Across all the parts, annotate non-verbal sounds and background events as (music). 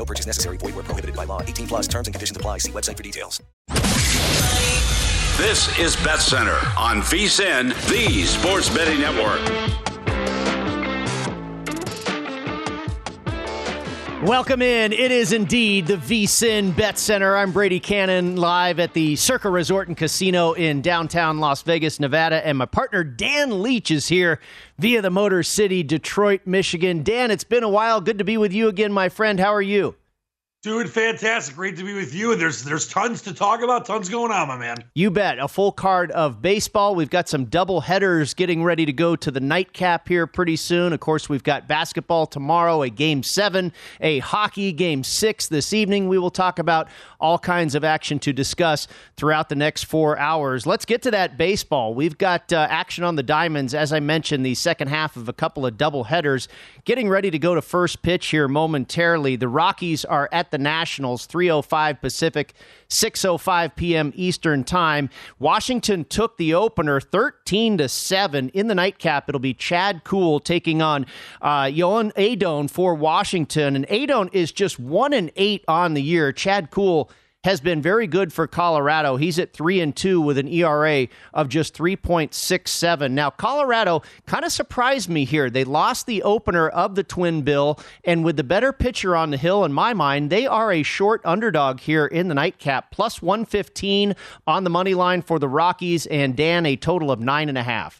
No purchase necessary. Void where prohibited by law. 18 plus terms and conditions apply. See website for details. This is Bet Center on VSIN, the sports betting network. Welcome in. It is indeed the VSIN Bet Center. I'm Brady Cannon live at the Circa Resort and Casino in downtown Las Vegas, Nevada, and my partner Dan Leach is here via the Motor City, Detroit, Michigan. Dan, it's been a while. Good to be with you again, my friend. How are you? Dude, fantastic. Great to be with you. There's there's tons to talk about, tons going on, my man. You bet. A full card of baseball. We've got some double headers getting ready to go to the nightcap here pretty soon. Of course, we've got basketball tomorrow, a game seven, a hockey game six this evening. We will talk about all kinds of action to discuss throughout the next four hours. Let's get to that baseball. We've got uh, action on the diamonds, as I mentioned, the second half of a couple of double headers. Getting ready to go to first pitch here momentarily. The Rockies are at the Nationals, 305 Pacific, 6:05 p.m. Eastern Time. Washington took the opener 13 to 7 in the nightcap. It'll be Chad Kuhl taking on uh, Joan Adon for Washington, and Adon is just one and eight on the year. Chad Kuhl has been very good for Colorado. He's at 3 and 2 with an ERA of just 3.67. Now, Colorado kind of surprised me here. They lost the opener of the Twin Bill, and with the better pitcher on the hill, in my mind, they are a short underdog here in the nightcap, plus 115 on the money line for the Rockies, and Dan, a total of 9.5. Yeah,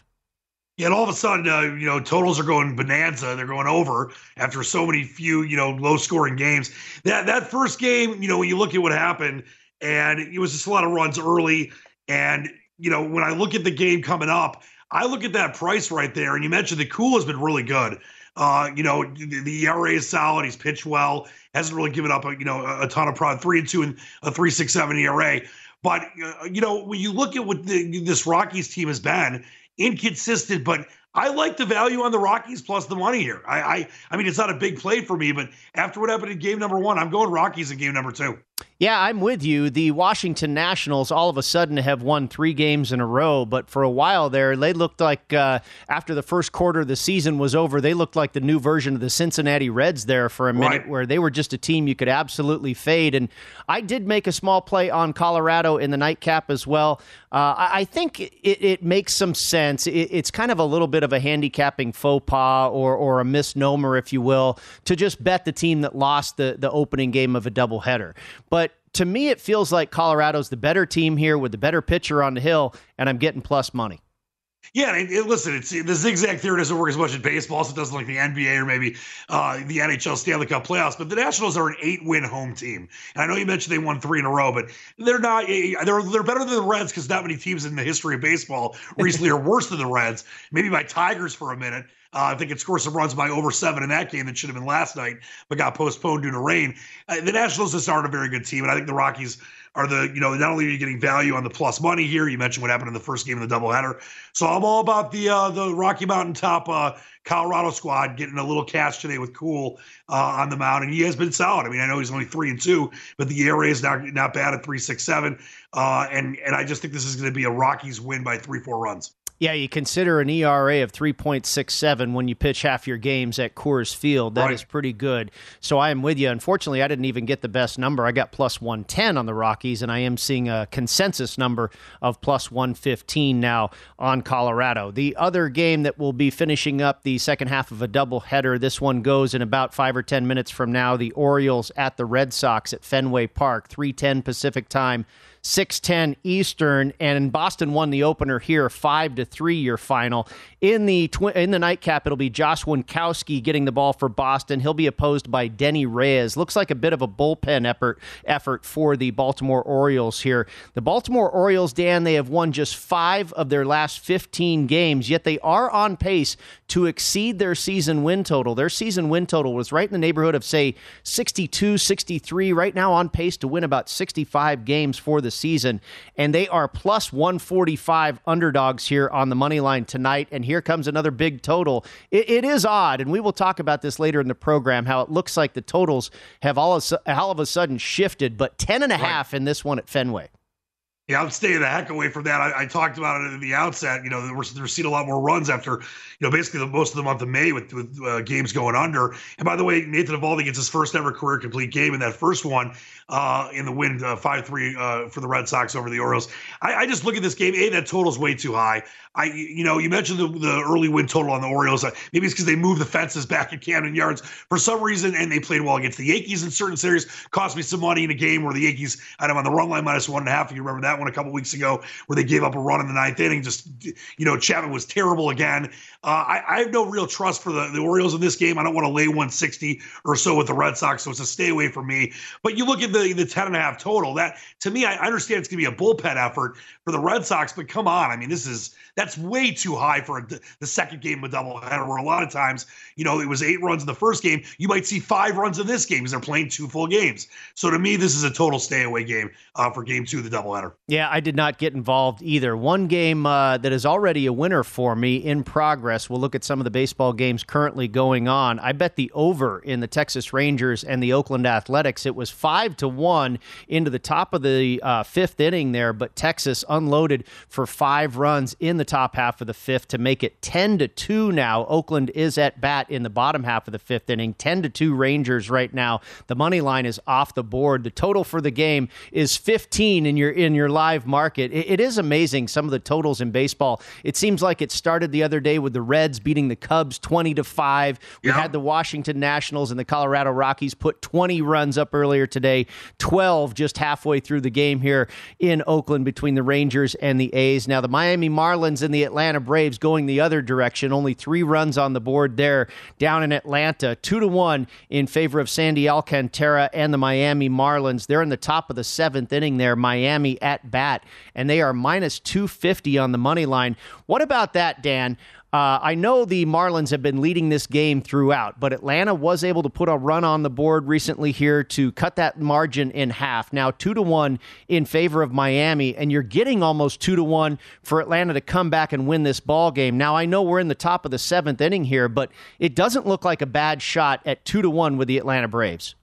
and all of a sudden, uh, you know, totals are going bonanza. They're going over after so many few, you know, low scoring games. That that first game, you know, when you look at what happened, and it was just a lot of runs early. And you know, when I look at the game coming up, I look at that price right there. And you mentioned the Kuhl has been really good. Uh, you know, the, the ERA is solid. He's pitched well. Hasn't really given up, a, you know, a, a ton of prod. Three and two and a three six seven ERA. But uh, you know, when you look at what the, this Rockies team has been, inconsistent, but I like the value on the Rockies plus the money here. I, I, I mean, it's not a big play for me, but after what happened in game number one, I'm going Rockies in game number two. Yeah, I'm with you. The Washington Nationals all of a sudden have won three games in a row, but for a while there, they looked like uh, after the first quarter of the season was over, they looked like the new version of the Cincinnati Reds there for a minute, Right. where they were just a team you could absolutely fade. And I did make a small play on Colorado in the nightcap as well. Uh, I, think it, it makes some sense. It, it's kind of a little bit of a handicapping faux pas or, or a misnomer, if you will, to just bet the team that lost the, the opening game of a doubleheader. But to me, it feels like Colorado's the better team here with the better pitcher on the hill, and I'm getting plus money. Yeah, and listen, it's the zigzag theory doesn't work as much in baseball, so it doesn't like the NBA or maybe uh, the NHL Stanley Cup playoffs. But the Nationals are an eight-win home team, and I know you mentioned they won three in a row, but they're not. Eh, eh, they're they're better than the Reds because not many teams in the history of baseball recently are worse than the Reds. Maybe by Tigers for a minute. Uh, I think it scored some runs by over seven in that game that should have been last night, but got postponed due to rain. Uh, the Nationals just aren't a very good team, and I think the Rockies are the, you know, not only are you getting value on the plus money here, you mentioned what happened in the first game of the doubleheader. So I'm all about the uh, the Rocky Mountain top uh, Colorado squad getting a little cash today with Kuhl uh, on the mound, and he has been solid. I mean, I know he's only three and two, but the ERA is not not bad at three six seven, uh, and and I just think this is going to be a Rockies win by three four runs. Yeah, you consider an ERA of 3.67 when you pitch half your games at Coors Field. That right. is pretty good. So I am with you. Unfortunately, I didn't even get the best number. I got plus 110 on the Rockies, and I am seeing a consensus number of plus 115 now on Colorado. The other game that will be finishing up the second half of a doubleheader, this one goes in about five or 10 minutes from now. The Orioles at the Red Sox at Fenway Park, 310 Pacific time. 610 Eastern, and Boston won the opener here, five to three your final. In the twi- in the nightcap, it'll be Josh Winkowski getting the ball for Boston. He'll be opposed by Denyi Reyes. Looks like a bit of a bullpen effort effort for the Baltimore Orioles here. The Baltimore Orioles, Dan, they have won just five of their last 15 games, yet they are on pace to exceed their season win total. Their season win total was right in the neighborhood of say 62, 63. Right now, on pace to win about 65 games for the season, and they are plus 145 underdogs here on the money line tonight. And here comes another big total. it, it is odd, and we will talk about this later in the program. How it looks like the totals have all of, all of a sudden shifted, but 10 and a right. half in this one at Fenway. Yeah, I'm staying the heck away from that. I, I talked about it at the outset. You know, we're, we're seeing a lot more runs after, you know, basically the, most of the month of May with, with uh, games going under. And by the way, Nathan Eovaldi gets his first ever career complete game in that first one uh, in the win, uh, five three uh, for the Red Sox over the Orioles. I, I, just look at this game. A that total's way too high. I you know you mentioned the, the early win total on the Orioles. Uh, maybe it's because they moved the fences back at Camden Yards for some reason, and they played well against the Yankees in certain series. Cost me some money in a game where the Yankees had them on the run line minus one and a half. If you remember that one a couple weeks ago, where they gave up a run in the ninth inning. Just you know Chapman was terrible again. Uh, I, I, have no real trust for the, the Orioles in this game. I don't want to lay 160 or so with the Red Sox, so it's a stay away from me. But you look at the the 10 and a half total. That to me, I understand it's going to be a bullpen effort for the Red Sox, but come on, I mean, this is that's way too high for the second game of a doubleheader. Where a lot of times, you know, it was eight runs in the first game. You might see five runs in this game because they're playing two full games. So to me, this is a total stay away game uh, for game two of the doubleheader. Yeah, I did not get involved either. One game uh, that is already a winner for me in progress. We'll look at some of the baseball games currently going on. I bet the over in the Texas Rangers and the Oakland Athletics. It was five to one into the top of the uh, fifth inning there, but Texas unloaded for five runs in the top half of the fifth to make it 10 to 2 now. Oakland is at bat in the bottom half of the fifth inning. 10 to 2 Rangers right now. The money line is off the board. The total for the game is 15 in your in your live market. it, it is amazing some of the totals in baseball. It seems like it started the other day with the Reds beating the Cubs 20 to 5. We yeah. had the Washington Nationals and the Colorado Rockies put 20 runs up earlier today. 12 just halfway through the game here in Oakland between the Rangers and the A's. Now the Miami Marlins and the Atlanta Braves going the other direction. Only three runs on the board there down in Atlanta. Two to one in favor of Sandy Alcantara and the Miami Marlins. They're in the top of the seventh inning there, Miami at bat, and they are minus 250 on the money line. What about that, Dan? Uh, I know the Marlins have been leading this game throughout, but Atlanta was able to put a run on the board recently here to cut that margin in half. Now two to one in favor of Miami, and you're getting almost two to one for Atlanta to come back and win this ball game. Now I know we're in the top of the seventh inning here, but it doesn't look like a bad shot at two to one with the Atlanta Braves.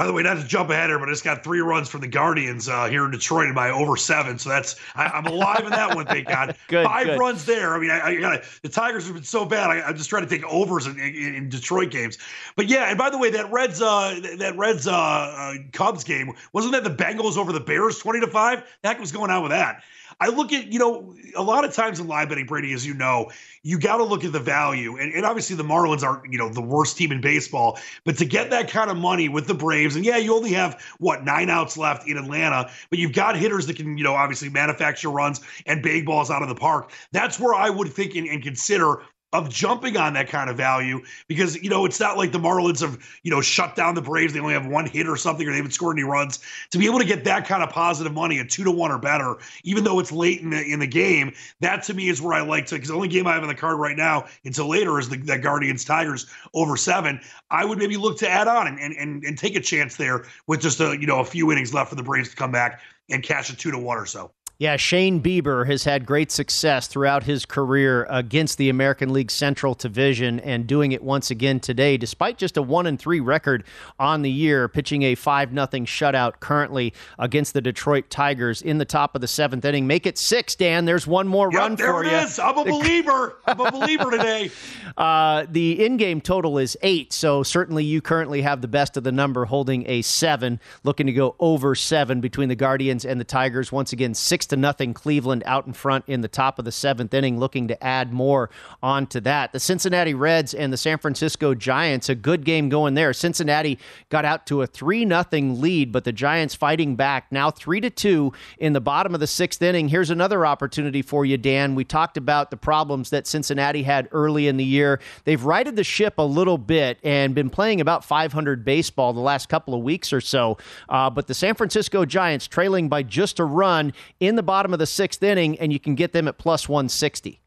By the way, not to jump ahead here, but it's got three runs from the Guardians uh, here in Detroit by over seven. So that's I, am alive in that one, thank God. (laughs) good, Five good. runs there. I mean, I, I got the Tigers have been so bad. I, am just trying to take overs in, in, in, Detroit games. But yeah, and by the way, that Reds uh, that Reds uh, uh, Cubs game wasn't that the Bengals over the Bears twenty to five? The heck was going on with that? I look at, you know, a lot of times in live betting, Brady, as you know, you got to look at the value. And, and obviously, the Marlins are, you know, the worst team in baseball. But to get that kind of money with the Braves, and yeah, you only have, what, nine outs left in Atlanta, but you've got hitters that can, you know, obviously manufacture runs and big balls out of the park. That's where I would think and, and consider of jumping on that kind of value because you know it's not like the Marlins have you know shut down the Braves. They only have one hit or something, or they haven't scored any runs. To be able to get that kind of positive money at two to one or better, even though it's late in the in the game, that to me is where I like to. Because the only game I have on the card right now until later is the, the Guardians Tigers over seven. I would maybe look to add on and, and and and take a chance there with just a you know a few innings left for the Braves to come back and cash a two to one or so. Yeah, Shane Bieber has had great success throughout his career against the American League Central Division and doing it once again today, despite just a one and three record on the year, pitching a five nothing shutout currently against the Detroit Tigers in the top of the seventh inning. Make it six, Dan. There's one more yep, run for you. There it is. I'm a believer. (laughs) I'm a believer today. Uh, the in-game total is eight, so certainly you currently have the best of the number, holding a seven, looking to go over seven between the Guardians and the Tigers. Once again, six to nothing Cleveland out in front in the top of the seventh inning, looking to add more onto that. The Cincinnati Reds and the San Francisco Giants, a good game going there. Cincinnati got out to a three nothing lead, but the Giants fighting back now three to two in the bottom of the sixth inning. Here's another opportunity for you, Dan. We talked about the problems that Cincinnati had early in the year. They've righted the ship a little bit and been playing about 500 baseball the last couple of weeks or so. Uh, but the San Francisco Giants trailing by just a run in the bottom of the sixth inning, and you can get them at plus 160.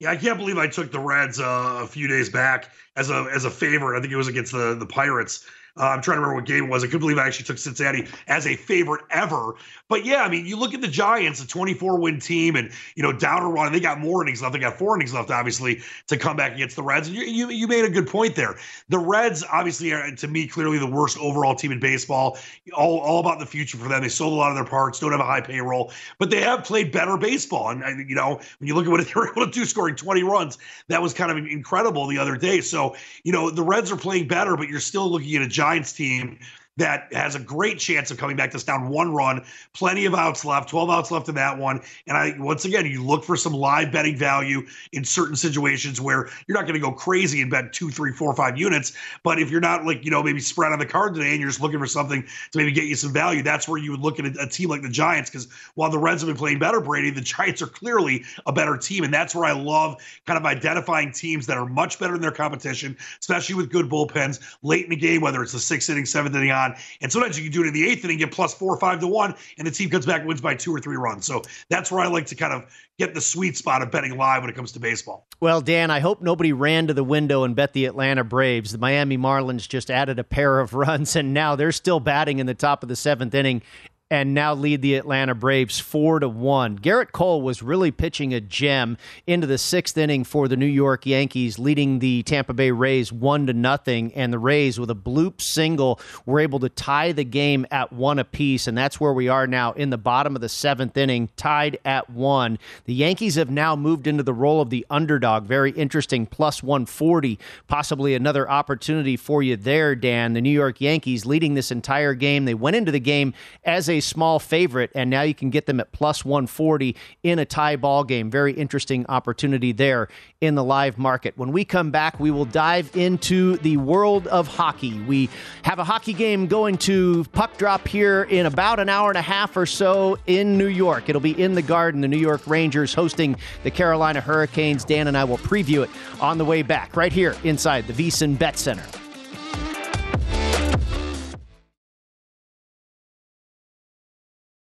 Yeah, I can't believe I took the Reds uh, a few days back as a as a favorite. I think it was against the the Pirates. Uh, I'm trying to remember what game it was. I couldn't believe I actually took Cincinnati as a favorite ever. But yeah, I mean, you look at the Giants, a 24 win team, and you know down a run. They got more innings left. They got four innings left, obviously, to come back against the Reds. And you you, you made a good point there. The Reds, obviously, are to me clearly the worst overall team in baseball. All all about the future for them. They sold a lot of their parts. Don't have a high payroll, but they have played better baseball. And, and you know when you look at what (laughs) they were able to do, scoring 20 runs, that was kind of incredible the other day. So you know the Reds are playing better, but you're still looking at a Giants team that has a great chance of coming back this down one run. Plenty of outs left, 12 outs left in that one. And I once again, you look for some live betting value in certain situations where you're not going to go crazy and bet two, three, four, five units. But if you're not like, you know, maybe spread on the card today and you're just looking for something to maybe get you some value, that's where you would look at a, a team like the Giants. Because while the Reds have been playing better, Brady, the Giants are clearly a better team. And that's where I love kind of identifying teams that are much better than their competition, especially with good bullpens late in the game, whether it's the sixth inning, seventh inning on. And sometimes you can do it in the eighth inning, get plus four or five to one, and the team comes back and wins by two or three runs. So that's where I like to kind of get the sweet spot of betting live when it comes to baseball. Well, Dan, I hope nobody ran to the window and bet the Atlanta Braves. The Miami Marlins just added a pair of (laughs) runs, and now they're still batting in the top of the seventh inning and now lead the Atlanta Braves four to one. Gerrit Cole was really pitching a gem into the sixth inning for the New York Yankees, leading the Tampa Bay Rays one to nothing. And the Rays, with a bloop single, were able to tie the game at one apiece, and that's where we are now in the bottom of the seventh inning, tied at one. The Yankees have now moved into the role of the underdog. Very interesting, plus one forty, possibly another opportunity for you there, Dan. The New York Yankees leading this entire game. They went into the game as a small favorite, and now you can get them at plus 140 in a tie ball game. Very interesting opportunity there in the live market. When we come back, we will dive into the world of hockey. We have a hockey game going to puck drop here in about an hour and a half or so in New York. It'll be in the Garden. The New York Rangers hosting the Carolina Hurricanes. Dan and I will preview it on the way back right here inside the VSiN Bet Center.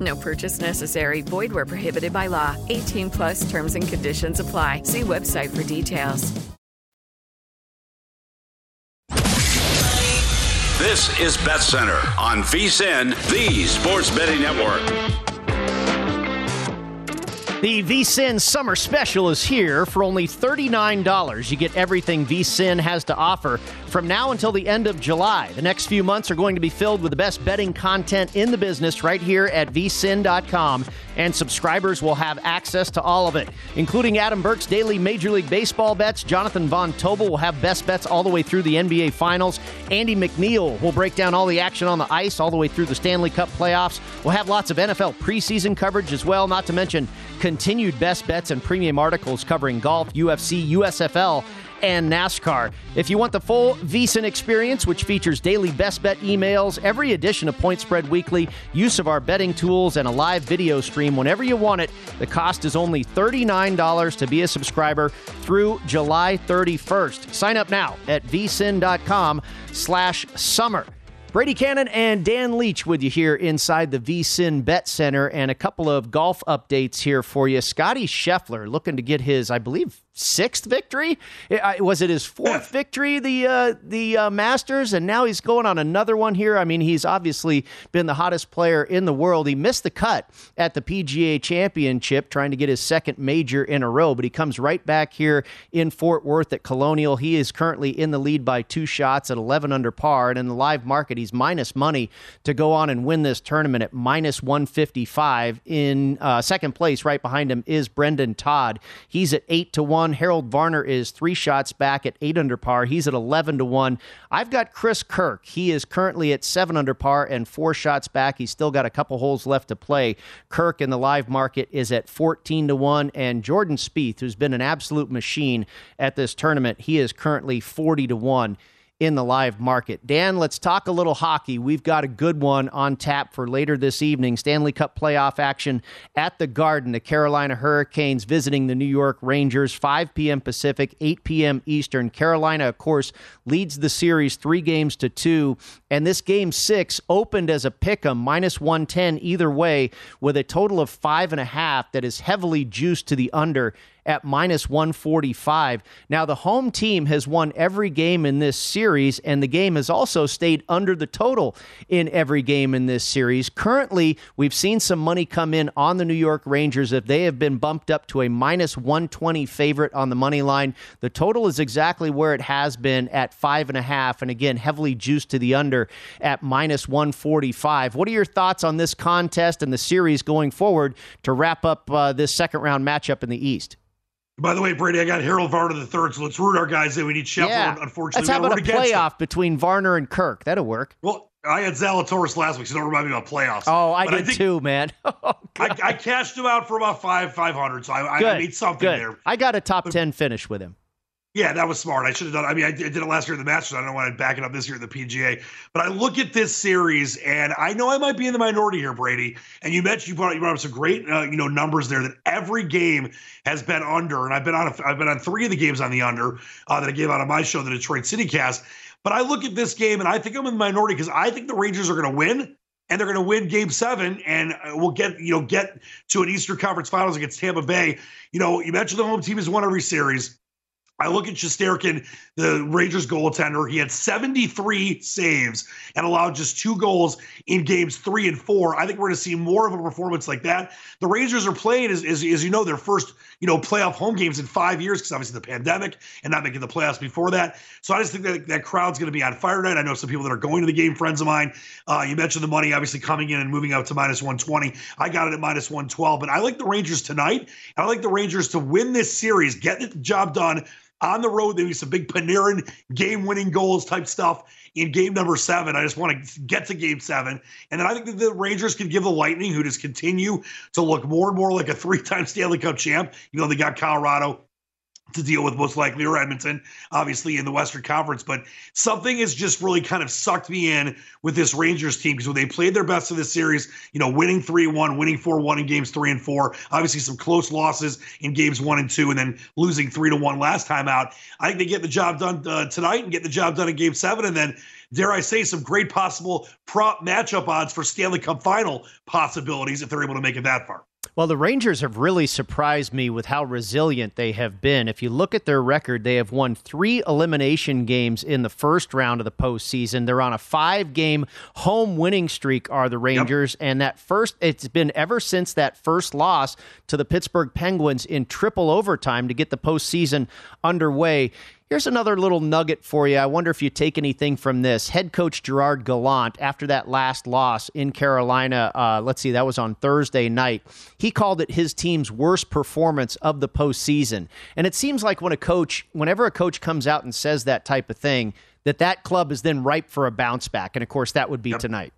No purchase necessary. Void where prohibited by law. 18 plus terms and conditions apply. See website for details. This is Bet Center on VSIN, the Sports Betting Network. The VSIN Summer Special is here for only $39. You get everything VSIN has to offer from now until the end of July. The next few months are going to be filled with the best betting content in the business right here at vsin.com, and subscribers will have access to all of it, including Adam Burke's daily Major League Baseball bets. Jonathan Von Tobel will have best bets all the way through the NBA Finals. Andy McNeil will break down all the action on the ice all the way through the Stanley Cup playoffs. We'll have lots of NFL preseason coverage as well, not to mention continued best bets and premium articles covering golf, UFC, USFL, and NASCAR. If you want the full VSIN experience, which features daily best bet emails, every edition of Point Spread Weekly, use of our betting tools, and a live video stream whenever you want it, the cost is only $39 to be a subscriber through July 31st. Sign up now at vsin.com slash summer. Brady Cannon and Dan Leach with you here inside the VSIN Bet Center, and a couple of golf updates here for you. Scottie Scheffler looking to get his, I believe, sixth victory. Was it his fourth victory, the uh, the uh, Masters, and now he's going on another one here. I mean, he's obviously been the hottest player in the world. He missed the cut at the PGA Championship, trying to get his second major in a row, but he comes right back here in Fort Worth at Colonial. He is currently in the lead by two shots at 11 under par, and in the live market, he's minus money to go on and win this tournament at minus 155. In uh, second place, right behind him is Brendon Todd. He's at eight to one. Harold Varner is three shots back at eight under par. He's at 11 to 1. I've got Chris Kirk. He is currently at seven under par and four shots back. He's still got a couple holes left to play. Kirk in the live market is at 14 to 1. And Jordan Spieth, who's been an absolute machine at this tournament, he is currently 40 to 1 in the live market. Dan, let's talk a little hockey. We've got a good one on tap for later this evening. Stanley Cup playoff action at the Garden. The Carolina Hurricanes visiting the New York Rangers, 5 p.m. Pacific, 8 p.m. Eastern. Carolina, of course, leads the series three games to two. And this game six opened as a pick 'em, minus 110 either way, with a total of five and a half that is heavily juiced to the under at minus 145. Now, the home team has won every game in this series, and the game has also stayed under the total in every game in this series. Currently, we've seen some money come in on the New York Rangers if they have been bumped up to a minus 120 favorite on the money line. The total is exactly where it has been at five and a half, and again, heavily juiced to the under at minus 145. What are your thoughts on this contest and the series going forward to wrap up uh, this second round matchup in the East? By the way, Brady, I got Harold Varner the third, so let's root our guys in. We need Scheffler, yeah. unfortunately. Let's have a playoff them. between Varner and Kirk. That'll work. Well, I had Zalatoris last week, so don't remind me about playoffs. Oh, I but did I think, too, man. (laughs) Oh, I, I, cashed him out for about five five hundred, so I, I, made something Good. there. I got a top but, ten finish with him. Yeah, that was smart. I should have done. I mean, I did it last year in the Masters. I don't want to back it up this year in the PGA. But I look at this series, and I know I might be in the minority here, Brady. And you mentioned you brought, you brought up some great, uh, you know, numbers there. That every game has been under, and I've been on. A, I've been on three of the games on the under uh, that I gave out on my show, the Detroit City Cast. But I look at this game, and I think I'm in the minority because I think the Rangers are going to win. and they're going to win game seven and uh, we'll get you know get to an eastern conference finals against tampa bay you know you mentioned the home team has won every series I look at Shesterkin, the Rangers goaltender. He had 73 saves and allowed just two goals in games three and four. I think we're going to see more of a performance like that. The Rangers are playing, as, as, as you know, their first you know playoff home games in five years because obviously the pandemic and not making the playoffs before that. So I just think that that crowd's going to be on fire tonight. I know some people that are going to the game, friends of mine. Uh, you mentioned the money obviously coming in and moving out to minus 120. I got it at minus 112, but I like the Rangers tonight. I like the Rangers to win this series, get the job done on the road. There'll be some big Panarin game winning goals type stuff in game number seven. I just want to get to game seven. And then I think that the Rangers can give the Lightning, who just continue to look more and more like a three time Stanley Cup champ. You know, they got Colorado to deal with most likely or Edmonton, obviously in the Western Conference. But something has just really kind of sucked me in with this Rangers team because when they played their best of the series, you know, winning 3 1, winning 4 1 in games three and four, obviously some close losses in games one and two, and then losing 3 to 1 last time out. I think they get the job done uh, tonight and get the job done in game seven. And then dare I say, some great possible prop matchup odds for Stanley Cup final possibilities if they're able to make it that far. Well, the Rangers have really surprised me with how resilient they have been. If you look at their record, they have won three elimination games in the first round of the postseason. They're on a five game home winning streak, are the Rangers. Yep. And that first, it's been ever since that first loss to the Pittsburgh Penguins in triple overtime to get the postseason underway. Here's another little nugget for you. I wonder if you take anything from this. Head coach Gerard Gallant, after that last loss in Carolina, uh, let's see, that was on Thursday night, he called it his team's worst performance of the postseason. And it seems like when a coach, whenever a coach comes out and says that type of thing, that that club is then ripe for a bounce back. And of course, that would be yep. tonight.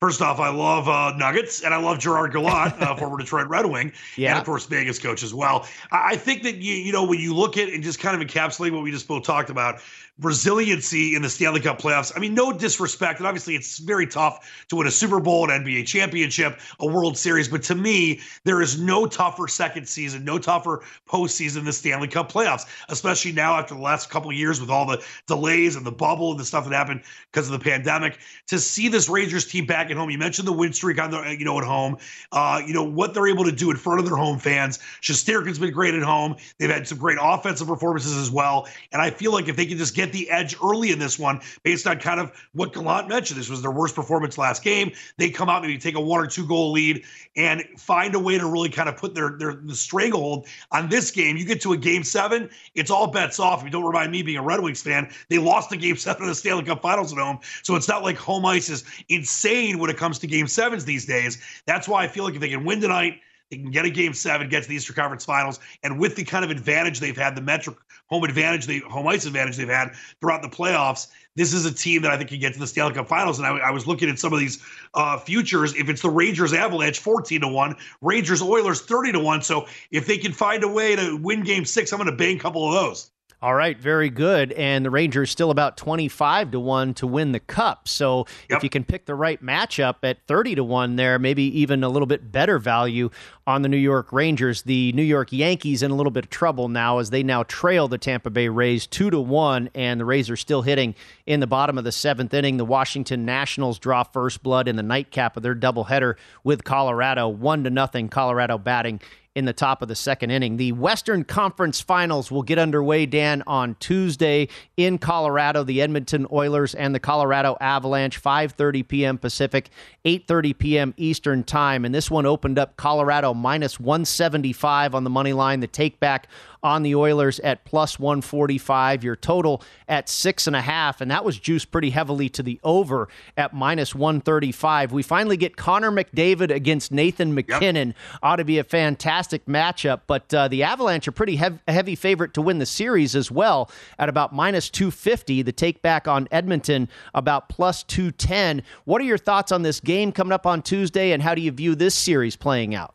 First off, I love uh, Nuggets and I love Gerard Gallant, uh, (laughs) former Detroit Red Wing, yeah. and of course Vegas coach as well. I think that you you know when you look at and just kind of encapsulate what we just both talked about, resiliency in the Stanley Cup playoffs. I mean, no disrespect, and obviously it's very tough to win a Super Bowl, an NBA championship, a World Series, but to me, there is no tougher second season, no tougher postseason than the Stanley Cup playoffs, especially now after the last couple of years with all the delays and the bubble and the stuff that happened because of the pandemic. To see this Rangers team back at home, you mentioned the win streak on the you know at home, uh, you know what they're able to do in front of their home fans. Shesterkin's been great at home. They've had some great offensive performances as well, and I feel like if they can just get get the edge early in this one based on kind of what Gallant mentioned. This was their worst performance last game. They come out, maybe take a one or two goal lead and find a way to really kind of put their, their the stranglehold on this game. You get to a game seven, it's all bets off. If you don't remind me being a Red Wings fan, they lost the game (laughs) seven of the Stanley Cup finals at home. So it's not like home ice is insane when it comes to game sevens these days. That's why I feel like if they can win tonight, they can get a game seven, get to the Eastern Conference Finals, and with the kind of advantage they've had, the metric home advantage, the home ice advantage they've had throughout the playoffs, this is a team that I think can get to the Stanley Cup Finals. And I, I was looking at some of these uh, futures. If it's the Rangers Avalanche, fourteen to one, Rangers Oilers thirty to one. So if they can find a way to win Game Six, I'm going to bank a couple of those. All right, very good. And the Rangers still about 25 to 1 to win the cup. So yep. if you can pick the right matchup at 30 to 1 there, maybe even a little bit better value on the New York Rangers. The New York Yankees in a little bit of trouble now as they now trail the Tampa Bay Rays 2 to 1 and the Rays are still hitting in the bottom of the 7th inning. The Washington Nationals draw first blood in the nightcap of their doubleheader with Colorado 1 to nothing. Colorado batting in the top of the second inning. The Western Conference Finals will get underway, Dan, on Tuesday in Colorado. The Edmonton Oilers and the Colorado Avalanche, 5:30 p.m. Pacific, 8:30 p.m. Eastern Time. And this one opened up Colorado minus 175 on the money line. The take back on the Oilers at plus 145. Your total at six and a half, and that was juiced pretty heavily to the over at minus 135. We finally get Connor McDavid against Nathan MacKinnon. Yep. Ought to be a fantastic matchup, but uh, the Avalanche are pretty hev- heavy favorite to win the series as well at about minus 250. The take back on Edmonton about plus 210. What are your thoughts on this game coming up on Tuesday, and how do you view this series playing out?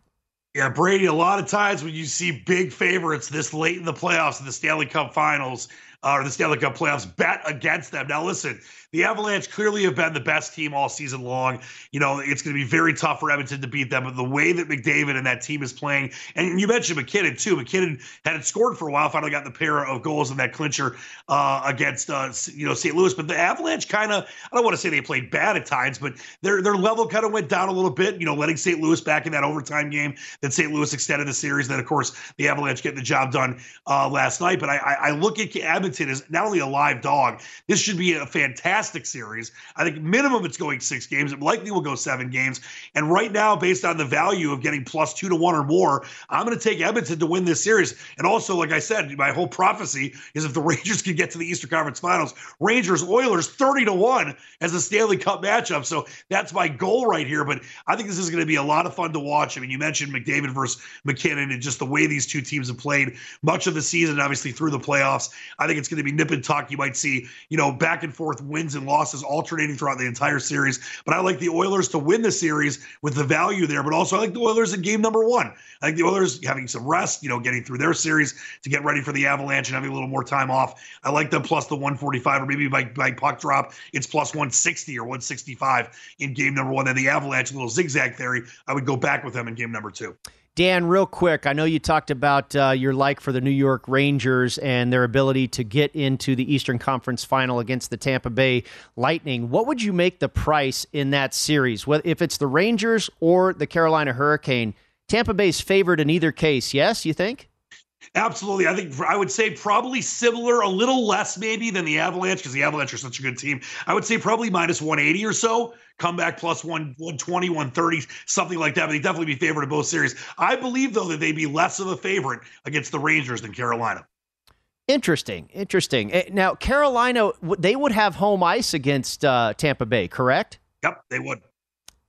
Yeah, Brady, a lot of times when you see big favorites this late in the playoffs in the Stanley Cup finals, uh, or the Stanley Cup playoffs, bet against them. Now, listen, the Avalanche clearly have been the best team all season long. You know, it's going to be very tough for Edmonton to beat them. But the way that McDavid and that team is playing, and you mentioned MacKinnon too. MacKinnon hadn't scored for a while, finally got the pair of goals in that clincher uh, against uh, you know St. Louis. But the Avalanche kind of, I don't want to say they played bad at times, but their their level kind of went down a little bit. You know, letting St. Louis back in that overtime game. Then St. Louis extended the series. Then of course the Avalanche getting the job done uh, last night. But I, I, I look at Edmonton as not only a live dog. This should be a fantastic series. I think minimum it's going six games. It likely will go seven games. And right now, based on the value of getting plus two to one or more, I'm going to take Edmonton to win this series. And also, like I said, my whole prophecy is if the (laughs) Rangers can get to the Eastern Conference Finals, Rangers Oilers 30 to one as a Stanley Cup matchup. So that's my goal right here. But I think this is going to be a lot of fun to watch. I mean, you mentioned McDavid versus MacKinnon and just the way these two teams have played much of the season, obviously through the playoffs. I think it's going to be nip and tuck. You might see, you know, back and forth wins and losses alternating throughout the entire series. But I like the Oilers to win the series with the value there. But also, I like the Oilers in game number one. I like the Oilers having some rest, you know, getting through their series to get ready for the Avalanche and having a little more time off. I like them plus the 145, or maybe by, by puck drop, it's plus 160 or 165 in game number one. Then the Avalanche, a little zigzag theory, I would go back with them in game number two. Dan, real quick, I know you talked about uh, your like for the New York Rangers and their ability to get into the Eastern Conference final against the Tampa Bay Lightning. What would you make the price in that series? If it's the Rangers or the Carolina Hurricane, Tampa Bay's favored in either case, yes, you think? Absolutely. I think I would say probably similar, a little less maybe than the Avalanche because the Avalanche are such a good team. I would say probably minus 180 or so, come back plus one, 120, 130, something like that. But they definitely be favored in both series. I believe, though, that they'd be less of a favorite against the Rangers than Carolina. Interesting. Interesting. Eh, now, Carolina, they would have home ice against uh, Tampa Bay, correct? Yep, they would.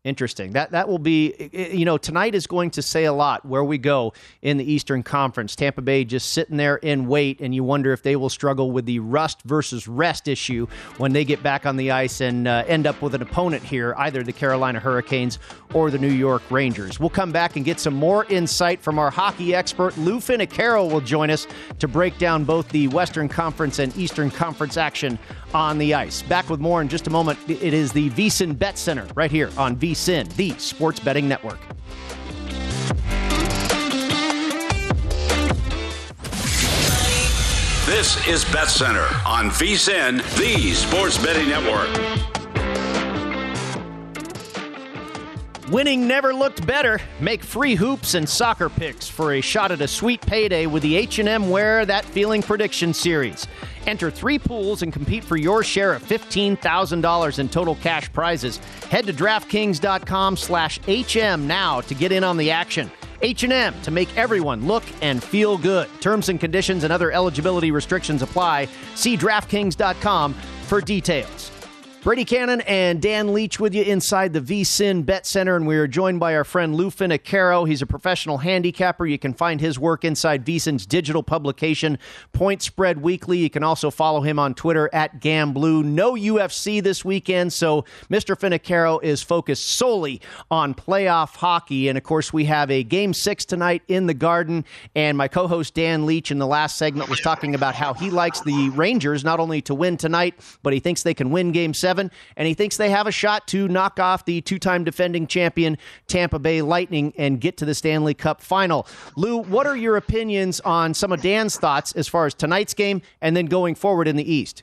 Interesting. That that will be you know tonight is going to say a lot where we go in the Eastern Conference. Tampa Bay just sitting there in wait and you wonder if they will struggle with the rust versus rest issue when they get back on the ice and uh, end up with an opponent here, either the Carolina Hurricanes or the New York Rangers. We'll come back and get some more insight from our hockey expert Lou Finocchiaro will join us to break down both the Western Conference and Eastern Conference action on the ice. Back with more in just a moment. It is the VSIN Bet Center right here on VSIN, the Sports Betting Network. This is Bet Center on VSIN, the Sports Betting Network. Winning never looked better. Make free hoops and soccer picks for a shot at a sweet payday with the H&M Wear That Feeling Prediction Series. Enter three pools and compete for your share of $15,000 in total cash prizes. Head to DraftKings.com slash HM now to get in on the action. H&M to make everyone look and feel good. Terms and conditions and other eligibility restrictions apply. See DraftKings.com for details. Brady Cannon and Dan Leach with you inside the VSIN Bet Center, and we are joined by our friend Lou Finocchiaro. He's a professional handicapper. You can find his work inside VSIN's digital publication, Point Spread Weekly. You can also follow him on Twitter at Gamblue. No UFC this weekend, so Mr. Finocchiaro is focused solely on playoff hockey. And of course, we have a game six tonight in the Garden. And my co-host Dan Leach in the last segment was talking about how he likes the Rangers not only to win tonight, but he thinks they can win game seven seven, and he thinks they have a shot to knock off the two time defending champion Tampa Bay Lightning and get to the Stanley Cup final. Lou, what are your opinions on some of Dan's thoughts as far as tonight's game and then going forward in the East?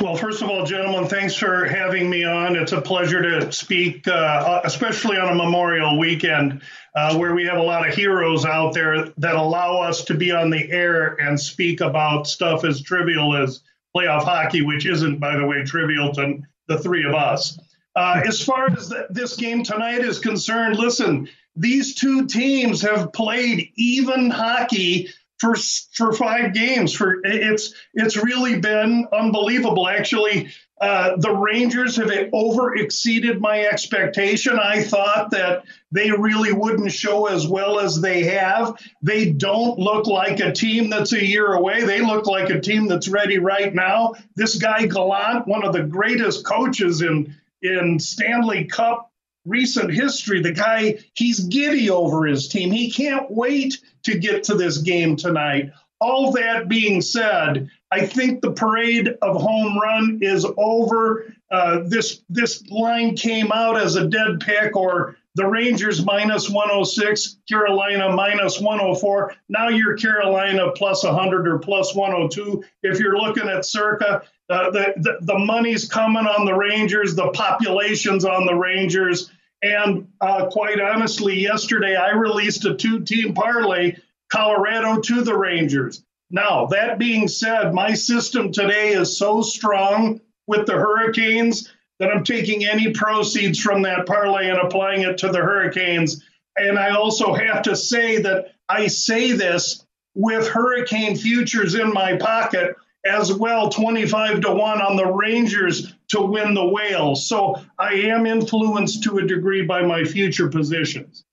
Well, first of all, gentlemen, thanks for having me on. It's a pleasure to speak, uh, especially on a Memorial weekend uh, where we have a lot of heroes out there that allow us to be on the air and speak about stuff as trivial as playoff hockey, which isn't, by the way, trivial to the three of us. Uh, as far as the, this game tonight is concerned, listen, these two teams have played even hockey for for five games. For it's it's really been unbelievable. Actually, uh, the Rangers have over exceeded my expectation. I thought that they really wouldn't show as well as they have. They don't look like a team that's a year away. They look like a team that's ready right now. This guy Gallant, one of the greatest coaches in in Stanley Cup recent history, the guy he's giddy over his team. He can't wait to get to this game tonight. all that being said, I think the parade of home run is over. Uh, this this line came out as a dead pick, or the Rangers minus 106, Carolina minus 104. Now you're Carolina plus 100 or plus 102. If you're looking at circa, uh, the, the the money's coming on the Rangers, the population's on the Rangers. And uh, quite honestly, yesterday I released a two team parlay Colorado to the Rangers. Now, that being said, my system today is so strong with the Hurricanes that I'm taking any proceeds from that parlay and applying it to the Hurricanes. And I also have to say that I say this with Hurricane futures in my pocket as well 25 to 1 on the Rangers to win the whales. So I am influenced to a degree by my future positions.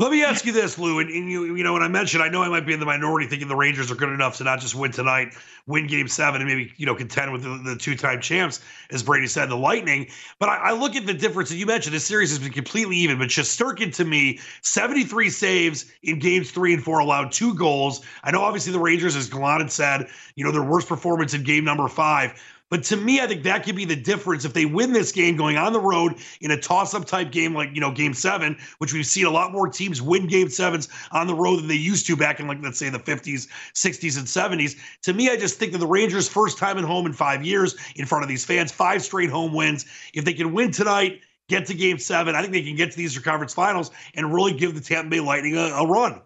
Let me ask you this, Lou, and, and, you, you know, when I mentioned, I know I might be in the minority thinking the Rangers are good enough to not just win tonight, win Game Seven, and maybe you know contend with the, the two-time champs, as Brady said, the Lightning. But I, I, look at the difference that you mentioned. This series has been completely even, but Shesterkin to me, 73 saves in games three and four, allowed two goals. I know obviously the Rangers, as Gallant had said, you know their worst performance in game number five. But to me, I think that could be the difference if they win this game going on the road in a toss-up type game like you know Game Seven, which we've seen a lot more teams win Game Sevens on the road than they used to back in like let's say the 50s, 60s, and 70s. To me, I just think that the Rangers' first time at home in five years in front of these fans, five straight home wins. If they can win tonight, get to Game Seven, I think they can get to the Eastern Conference Finals and really give the Tampa Bay Lightning a, a run.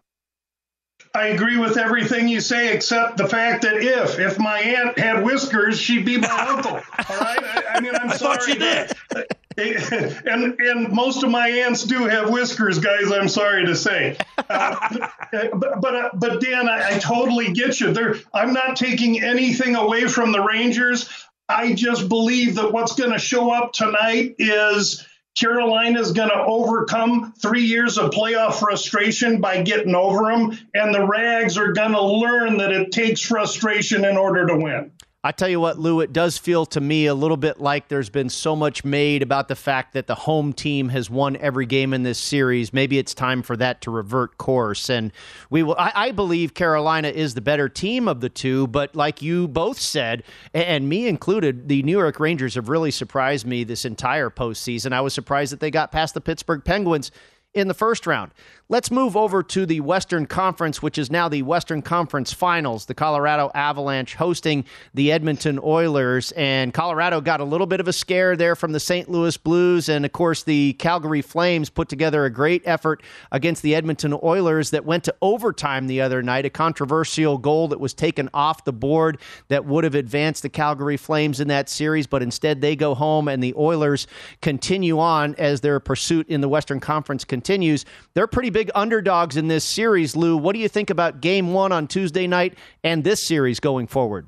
I agree with everything you say, except the fact that if if my aunt had whiskers, she'd be my (laughs) uncle. All right, I, I mean, I'm I sorry. Thought did. (laughs) and and most of my aunts do have whiskers, guys. I'm sorry to say, uh, (laughs) but but, uh, but Dan, I, I totally get you. There, I'm not taking anything away from the Rangers. I just believe that what's going to show up tonight is Carolina's going to overcome three years of playoff frustration by getting over them, and the Rags are going to learn that it takes frustration in order to win. I tell you what, Lou, it does feel to me a little bit like there's been so much made about the fact that the home team has won every game in this series. Maybe it's time for that to revert course. And we will. I, I believe Carolina is the better team of the two, but like you both said, and me included, the New York Rangers have really surprised me this entire postseason. I was surprised that they got past the Pittsburgh Penguins in the first round. Let's move over to the Western Conference, which is now the Western Conference Finals. The Colorado Avalanche hosting the Edmonton Oilers. And Colorado got a little bit of a scare there from the St. Louis Blues. And of course, the Calgary Flames put together a great effort against the Edmonton Oilers that went to overtime the other night. A controversial goal that was taken off the board that would have advanced the Calgary Flames in that series. But instead, they go home and the Oilers continue on as their pursuit in the Western Conference continues. They're pretty big underdogs in this series, Lou. What do you think about game one on Tuesday night and this series going forward?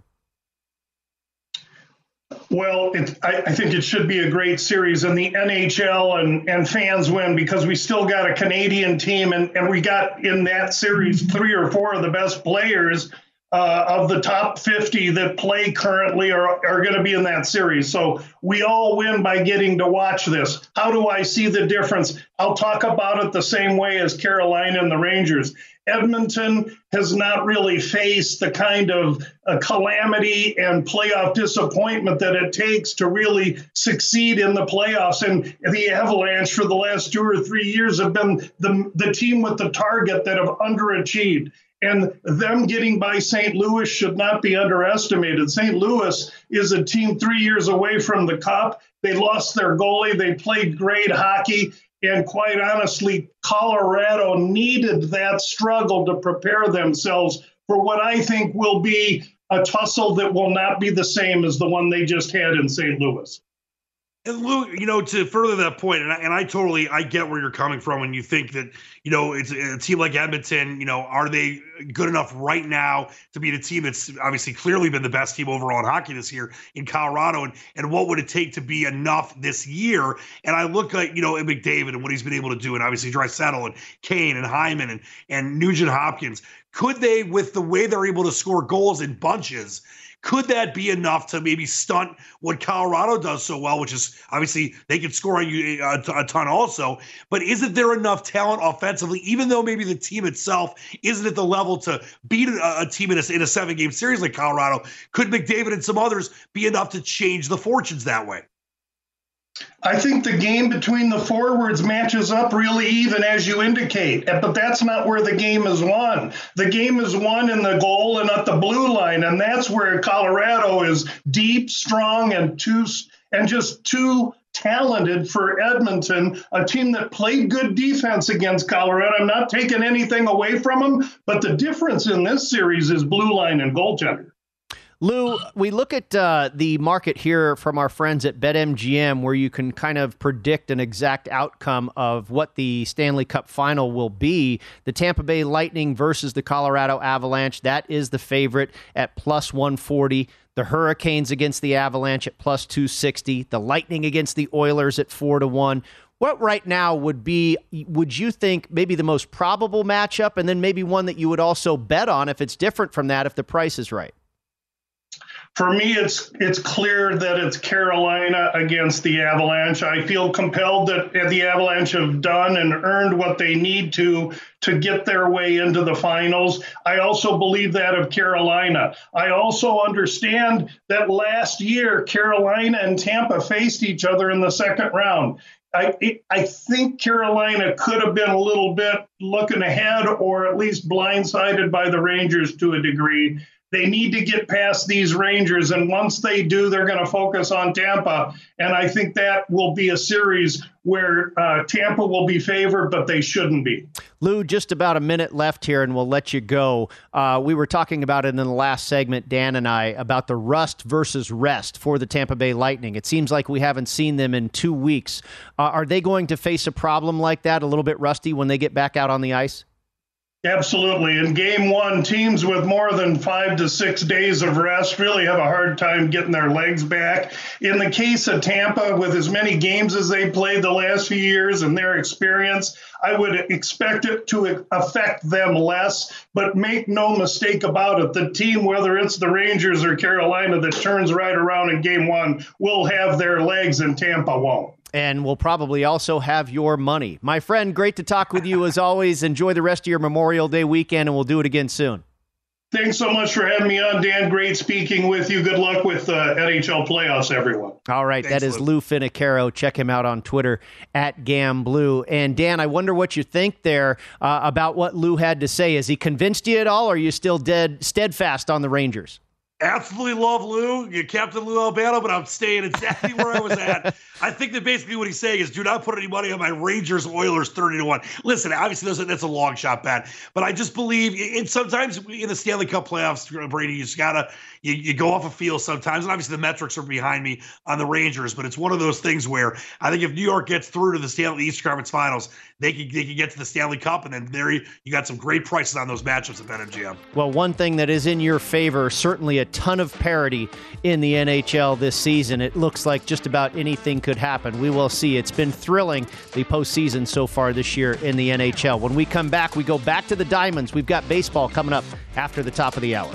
Well, it, I, I, think it should be a great series, and the NHL and, and fans win because we still got a Canadian team, and, and we got in that series three or four of the best players uh, of the top 50 that play currently are, are going to be in that series. So we all win by getting to watch this. How do I see the difference? I'll talk about it the same way as Carolina and the Rangers. Edmonton has not really faced the kind of uh, calamity and playoff disappointment that it takes to really succeed in the playoffs. And the Avalanche for the last two or three years have been the, the team with the target that have underachieved. And them getting by St. Louis should not be underestimated. St. Louis is a team three years away from the cup. They lost their goalie. They played great hockey. And quite honestly, Colorado needed that struggle to prepare themselves for what I think will be a tussle that will not be the same as the one they just had in St. Louis. And Lou, you know, to further that point, and I, and I totally I get where you're coming from when you think that you know it's a team like Edmonton. You know, are they good enough right now to be the team that's obviously clearly been the best team overall in hockey this year in Colorado? And and what would it take to be enough this year? And I look at you know at McDavid and what he's been able to do, and obviously Draisaitl and Kane and Hyman and and Nugent Hopkins. Could they, with the way they're able to score goals in bunches? Could that be enough to maybe stunt what Colorado does so well, which is obviously they can score on you uh, a, a ton also. But isn't there enough talent offensively, even though maybe the team itself isn't at the level to beat a, a team in a, in a seven game series like Colorado? Could McDavid and some others be enough to change the fortunes that way? I think the game between the forwards matches up really even, as you indicate, eh, but that's not where the game is won. The game is won in the goal and at the blue line, and that's where Colorado is deep, strong, and too and just too talented for Edmonton, a team that played good defense against Colorado. I'm not taking anything away from them, but the difference in this series is blue line and goaltender. Lou, we look at uh, the market here from our friends at BetMGM, where you can kind of predict an exact outcome of what the Stanley Cup final will be. The Tampa Bay Lightning versus the Colorado Avalanche, that is the favorite at plus 140. The Hurricanes against the Avalanche at plus 260. The Lightning against the Oilers at 4 to 1 what right now would be would you think maybe the most probable matchup and then maybe one that you would also bet on if it's different from that if the price is right for me, it's it's clear that it's Carolina against the Avalanche. I feel compelled that the Avalanche have done and earned what they need to to get their way into the finals. I also believe that of Carolina. I also understand that last year Carolina and Tampa faced each other in the second round. I, I think Carolina could have been a little bit looking ahead or at least blindsided by the Rangers to a degree. They need to get past these Rangers. And once they do, they're going to focus on Tampa. And I think that will be a series where uh, Tampa will be favored, but they shouldn't be. Lou, just about a minute left here, and we'll let you go. Uh, we were talking about it in the last segment, Dan and I, about the rust versus rest for the Tampa Bay Lightning. It seems like we haven't seen them in two weeks. Uh, are they going to face a problem like that, a little bit rusty, when they get back out on the ice? Absolutely. In game one, teams with more than five to six days of rest really have a hard time getting their legs back. In the case of Tampa, with as many games as they played the last few years and their experience, I would expect it to affect them less. But make no mistake about it, the team, whether it's the Rangers or Carolina that turns right around in game one, will have their legs and Tampa won't and we'll probably also have your money. My friend, great to talk with you as (laughs) always. Enjoy the rest of your Memorial Day weekend, and we'll do it again soon. Thanks so much for having me on, Dan. Great speaking with you. Good luck with uh, NHL playoffs, everyone. All right, Thanks, that is Lou. Lou Finocchiaro. Check him out on Twitter at GamBlue. And Dan, I wonder what you think there uh, about what Lou had to say. Has he convinced you at all, or are you still dead steadfast on the Rangers? Absolutely love Lou. You Captain Lou Albano, but I'm staying exactly where I was at. (laughs) I think that basically what he's saying is do not put any money on my Rangers Oilers 30 to 1. Listen, obviously that's a long shot bet, but I just believe and sometimes in the Stanley Cup playoffs, Brady, you just gotta you, you go off a feel sometimes. And obviously the metrics are behind me on the Rangers, but it's one of those things where I think if New York gets through to the Stanley East Conference Finals, they can they can get to the Stanley Cup, and then there you, you got some great prices on those matchups at BetMGM. Well, one thing that is in your favor, certainly a ton of parity in the NHL this season. It looks like just about anything could happen. We will see. It's been thrilling the postseason so far this year in the NHL. When we come back, we go back to the Diamonds. We've got baseball coming up after the top of the hour.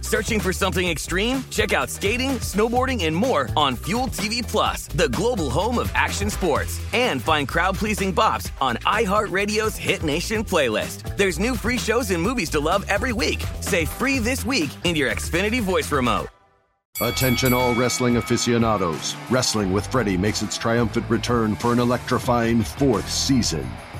Searching for something extreme? Check out skating, snowboarding, and more on Fuel TV Plus, the global home of action sports. And find crowd-pleasing bops on iHeartRadio's Hit Nation playlist. There's new free shows and movies to love every week. Say free this week in your Xfinity voice remote. Attention, all wrestling aficionados. Wrestling with Freddie makes its triumphant return for an electrifying fourth season.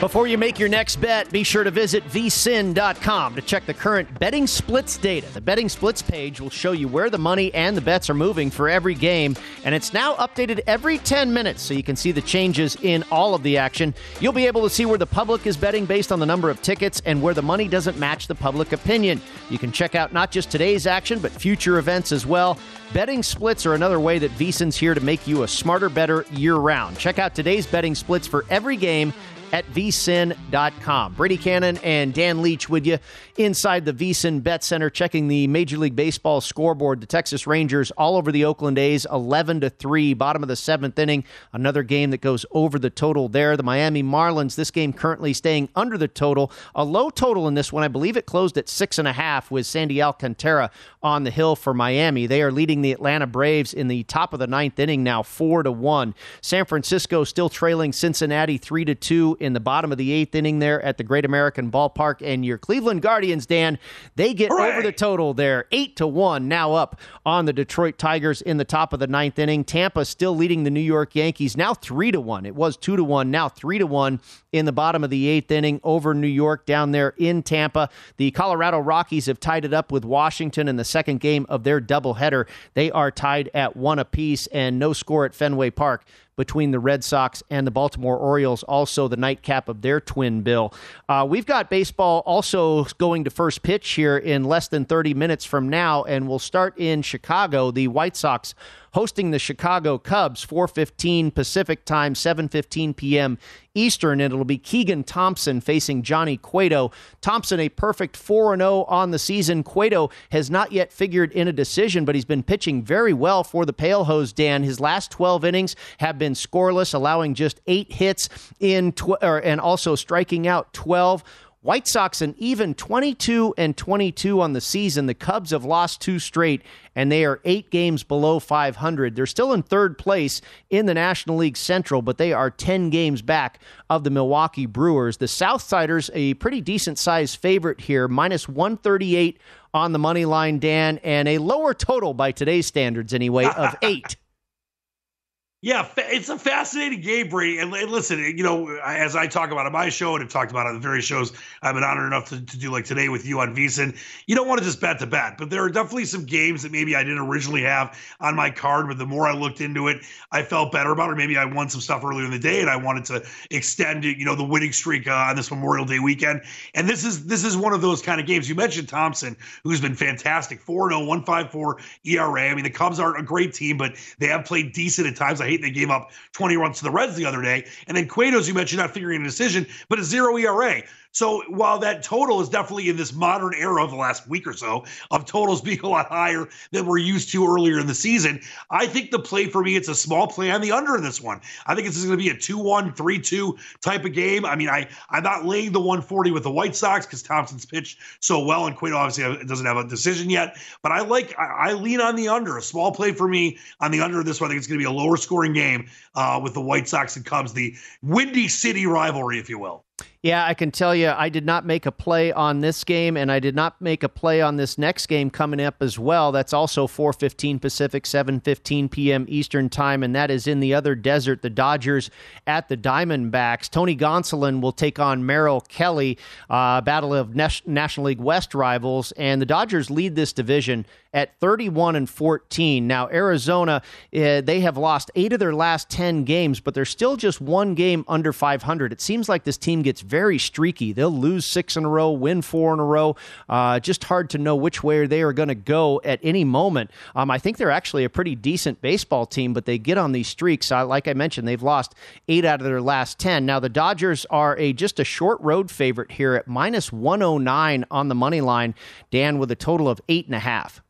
Before you make your next bet, be sure to visit vsin.com to check the current betting splits data. The betting splits page will show you where the money and the bets are moving for every game, and it's now updated every 10 minutes so you can see the changes in all of the action. You'll be able to see where the public is betting based on the number of tickets and where the money doesn't match the public opinion. You can check out not just today's action, but future events as well. Betting splits are another way that VSIN's here to make you a smarter, better year round. Check out today's betting splits for every game at vsin.com. Brady Kannon and Dan Leach with you inside the vsin Bet Center, checking the Major League Baseball scoreboard. The Texas Rangers all over the Oakland A's, 11 to 3, bottom of the seventh inning. Another game that goes over the total there. The Miami Marlins, this game currently staying under the total. A low total in this one. I believe it closed at six and a half with Sandy Alcantara on the hill for Miami. They are leading the Atlanta Braves in the top of the ninth inning now, four to one. San Francisco still trailing Cincinnati three to two in the bottom of the eighth inning there at the Great American Ballpark. And your Cleveland Guardians, Dan, they get Hooray! over the total there, eight to one, now up on the Detroit Tigers in the top of the ninth inning. Tampa still leading the New York Yankees, now three to one. It was two to one, now three to one in the bottom of the eighth inning over New York down there in Tampa. The Colorado Rockies have tied it up with Washington in the second game of their doubleheader. They are tied at one apiece and no score at Fenway Park between the Red Sox and the Baltimore Orioles, also the nightcap of their twin bill. Uh, we've got baseball also going to first pitch here in less than 30 minutes from now, and we'll start in Chicago. The White Sox hosting the Chicago Cubs 4:15 Pacific time 7:15 p.m. Eastern and it'll be Keegan Thompson facing Johnny Cueto. Thompson a perfect 4-0 on the season. Cueto has not yet figured in a decision but he's been pitching very well for the Pale Hose Dan. His last 12 innings have been scoreless allowing just 8 hits in tw- or, and also striking out 12 White Sox an even 22 and 22 on the season. The Cubs have lost two straight and they are 8 games below 500. They're still in third place in the National League Central, but they are 10 games back of the Milwaukee Brewers. The Southsiders a pretty decent sized favorite here, minus 138 on the money line Dan and a lower total by today's standards anyway of (laughs) 8. Yeah, it's a fascinating game, Brady. And, listen, you know, as I talk about on my show and have talked about on the various shows I've been honored enough to, to do, like today with you on VSIN, you don't want to just bet the bet. But there are definitely some games that maybe I didn't originally have on my card, but the more I looked into it, I felt better about it. Maybe I won some stuff earlier in the day and I wanted to extend you know, the winning streak uh, on this Memorial Day weekend. And this is this is one of those kind of games. You mentioned Thompson, who's been fantastic, 4 0, 154 ERA. I mean, the Cubs aren't a great team, but they have played decent at times. I hate they gave up 20 runs to the Reds the other day. And then Cueto's, you mentioned, not figuring a decision, but a zero ERA. So while that total is definitely in this modern era of the last week or so of totals (laughs) being a lot higher than we're used to earlier in the season, I think the play for me, it's a small play on the under in this one. I think this is going to be a 2 1, 3 2 type of game. I mean, I, I'm not laying the 140 with the White Sox because Thompson's pitched so well and Cueto obviously doesn't have a decision yet. But I like, I, I lean on the under. A small play for me on the under of this one. I think it's going to be a lower scoring game uh, with the White Sox and Cubs, the Windy City rivalry, if you will. Yeah, I can tell you, I did not make a play on this game, and I did not make a play on this next game coming up as well. That's also 4:15 Pacific, 7:15 p.m. Eastern Time, and that is in the other desert. The Dodgers at the Diamondbacks. Tony Gonsolin will take on Merrill Kelly, uh, battle of National League West rivals, and the Dodgers lead this division at 31 and 14. Now Arizona, uh, they have lost eight of their last 10 games, but they're still just one game under 500. It seems like this team gets very streaky. They'll lose six in a row, win four in a row. Uh, just hard to know which way they are going to go at any moment. Um, I think they're actually a pretty decent baseball team, but they get on these streaks. Uh, like I mentioned, they've lost eight out of their last 10. Now, the Dodgers are a just a short road favorite here at minus 109 on the money line, Dan, with a total of eight and a half.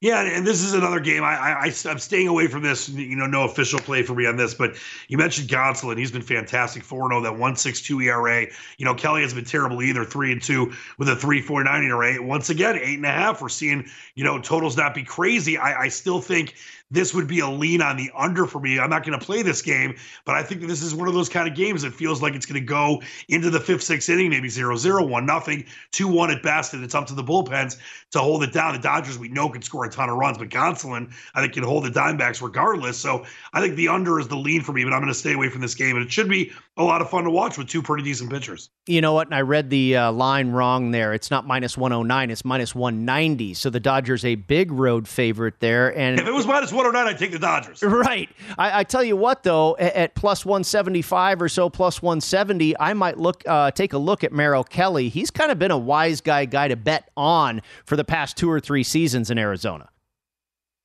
Yeah, and this is another game. I, I I'm staying away from this. You know, no official play for me on this. But you mentioned Gonsolin. He's been fantastic. Four zero. Oh, that one six two ERA. You know, Kelly has been terrible either. Three and two with a three four nine ERA. Once again, eight and a half. We're seeing you know totals not be crazy. I, I still think this would be a lean on the under for me. I'm not going to play this game, but I think this is one of those kind of games that feels like it's going to go into the fifth, sixth inning, maybe 0 0, 1 nothing, 2 1 at best, and it's up to the bullpens to hold it down. The Dodgers, we know, can score a ton of runs, but Gonsolin, I think, can hold the Dimebacks regardless. So I think the under is the lean for me, but I'm going to stay away from this game. And it should be a lot of fun to watch with two pretty decent pitchers. You know what? And I read the uh, line wrong there. It's not minus 109, it's minus 190. So the Dodgers a big road favorite there. And if it was minus 109, I'd take the Dodgers. (laughs) Right. I, I tell you what, though, at, at, plus 175 or so, plus 170, I might look uh, take a look at Merrill Kelly. He's kind of been a wise guy guy to bet on for the past two or three seasons in Arizona. Arizona.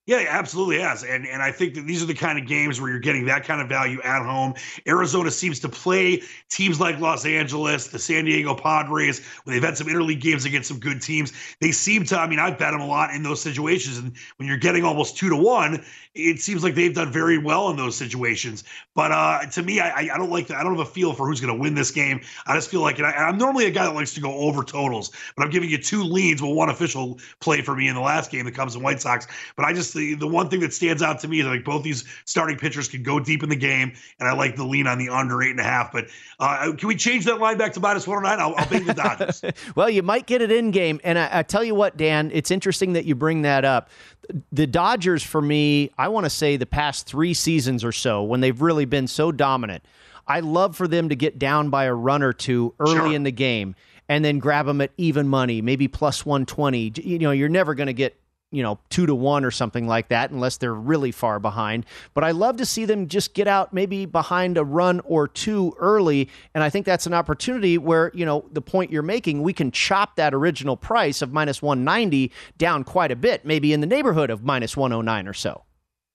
Yeah, absolutely has. And and I think that these are the kind of games where you're getting that kind of value at home. Arizona seems to play teams like Los Angeles, the San Diego Padres, when they've had some interleague games against some good teams. They seem to, I mean, I've bet them a lot in those situations. And when you're getting almost two to one, it seems like they've done very well in those situations. But uh, to me, I, I don't like that. I don't have a feel for who's going to win this game. I just feel like, I, am normally a guy that likes to go over totals, but I'm giving you two leads. Well, one official play for me in the last game, the Cubs and White Sox. But I just, the, the one thing that stands out to me is like both these starting pitchers can go deep in the game, and I like the lean on the under eight and a half. But uh, can we change that line back to minus 109? I'll, I'll the Dodgers. (laughs) well, you might get it in game. And I, I tell you what, Dan, it's interesting that you bring that up the Dodgers, for me, I want to say the past three seasons or so, when they've really been so dominant, I love for them to get down by a run or two early sure. in the game and then grab them at even money, maybe plus 120. You know, you're never going to get you know, two to one or something like that, unless they're really far behind. But I love to see them just get out maybe behind a run or two early. And I think that's an opportunity where, you know, the point you're making, we can chop that original price of minus 190 down quite a bit, maybe in the neighborhood of minus 109 or so.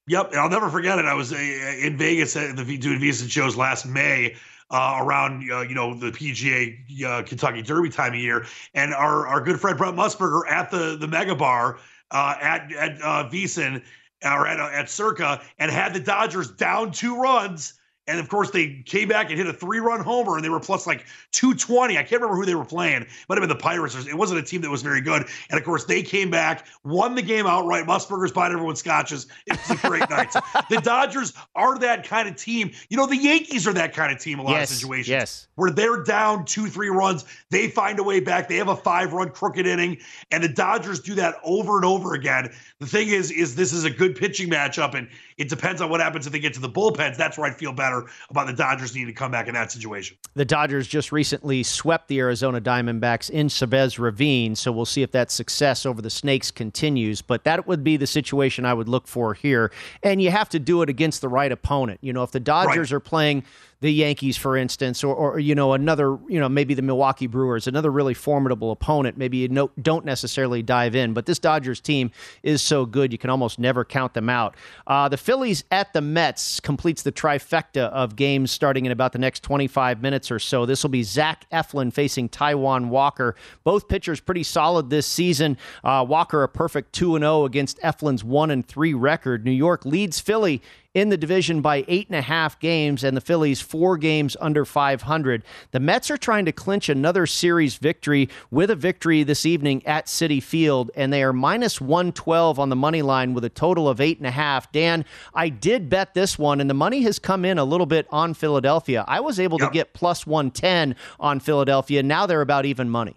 Yep, I'll never forget it. I was uh, in Vegas at the doing VSiN shows last May. Uh, around uh, you know the PGA uh, Kentucky Derby time of year, and our our good friend Brent Musburger at the the Mega Bar uh, at at uh, VSiN or at uh, at Circa and had the Dodgers down two runs and of course, they came back and hit a three run homer and they were plus like 220. I can't remember who they were playing. It might have been the Pirates. It wasn't a team that was very good. And of course, they came back, won the game outright. Musburger's buying everyone scotches. It was a great (laughs) night. The Dodgers are that kind of team. You know, the Yankees are that kind of team, a lot yes, of situations. Yes. Where they're down two, three runs. They find a way back. They have a five run crooked inning. And the Dodgers do that over and over again. The thing is, is this is a good pitching matchup. And it depends on what happens if they get to the bullpens. That's where I feel better about the Dodgers needing to come back in that situation. The Dodgers just recently swept the Arizona Diamondbacks in Chavez Ravine, so we'll see if that success over the Snakes continues. But that would be the situation I would look for here. And you have to do it against the right opponent. You know, if the Dodgers right. are playing the Yankees, for instance, or, or you know another, you know maybe the Milwaukee Brewers, another really formidable opponent. Maybe you no, don't necessarily dive in, but this Dodgers team is so good you can almost never count them out. Uh, the Phillies at the Mets completes the trifecta of games starting in about the next 25 minutes or so. This will be Zach Eflin facing Taijuan Walker. Both pitchers pretty solid this season. Uh, Walker a perfect 2 and 0 against Eflin's 1 and 3 record. New York leads Philly in the division by eight and a half games, and the Phillies four games under 500. The Mets are trying to clinch another series victory with a victory this evening at Citi Field, and they are minus 112 on the money line with a total of eight and a half. Dan, I did bet this one, and the money has come in a little bit on Philadelphia. I was able yep. to get plus 110 on Philadelphia. Now they're about even money.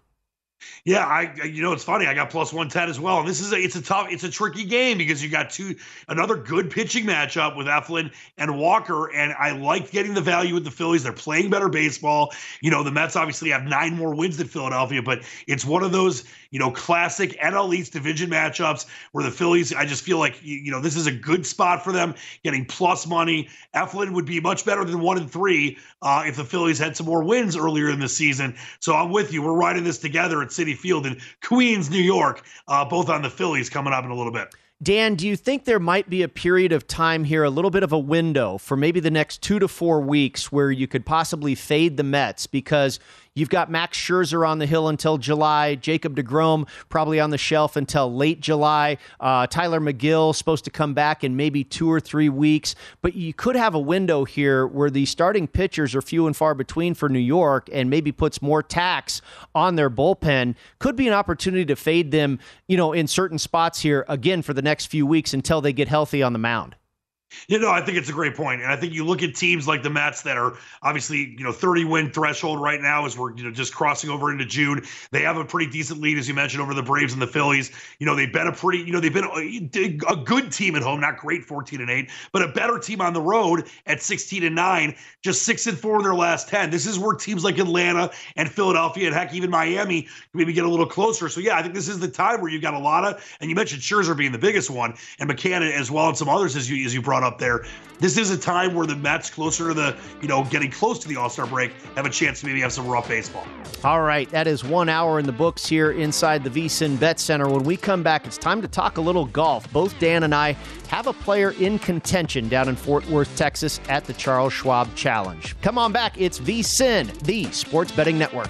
Yeah, I you know it's funny. I got plus one ten as well, and this is a it's a tough it's a tricky game because you got two another good pitching matchup with Eflin and Walker, and I like getting the value with the Phillies. They're playing better baseball. You know the Mets obviously have nine more wins than Philadelphia, but it's one of those you know classic NL East division matchups where the Phillies. I just feel like you know this is a good spot for them getting plus money. Eflin would be much better than one and three uh, if the Phillies had some more wins earlier in the season. So I'm with you. We're riding this together. Citi Field in Queens, New York, uh, both on the Phillies coming up in a little bit. Dan, do you think there might be a period of time here, a little bit of a window for maybe the next two to four weeks where you could possibly fade the Mets because You've got Max Scherzer on the hill until July. Jacob DeGrom probably on the shelf until late July. Uh, Tylor Megill supposed to come back in maybe two or three weeks. But you could have a window here where the starting pitchers are few and far between for New York and maybe puts more tax on their bullpen. Could be an opportunity to fade them, you know, in certain spots here again for the next few weeks until they get healthy on the mound. You know, I think it's a great point, and I think you look at teams like the Mets that are obviously you know 30 win threshold right now as we're you know just crossing over into June. They have a pretty decent lead, as you mentioned, over the Braves and the Phillies. You know, they've been a pretty you know they've been a, a good team at home, not great 14 and eight, but a better team on the road at 16 and nine, just six and four in their last 10. This is where teams like Atlanta and Philadelphia and heck even Miami maybe get a little closer. So yeah, I think this is the time where you've got a lot of, and you mentioned Scherzer being the biggest one, and McCann as well, and some others as you as you brought up there. This is a time where the Mets, closer to the, you know, getting close to the All Star break, have a chance to maybe have some rough baseball. All right, that is one hour in the books here inside the VSIN Bet Center. When we come back, it's time to talk a little golf. Both Dan and I have a player in contention down in Fort Worth, Texas at the Charles Schwab Challenge. Come on back, it's VSIN, the Sports Betting Network.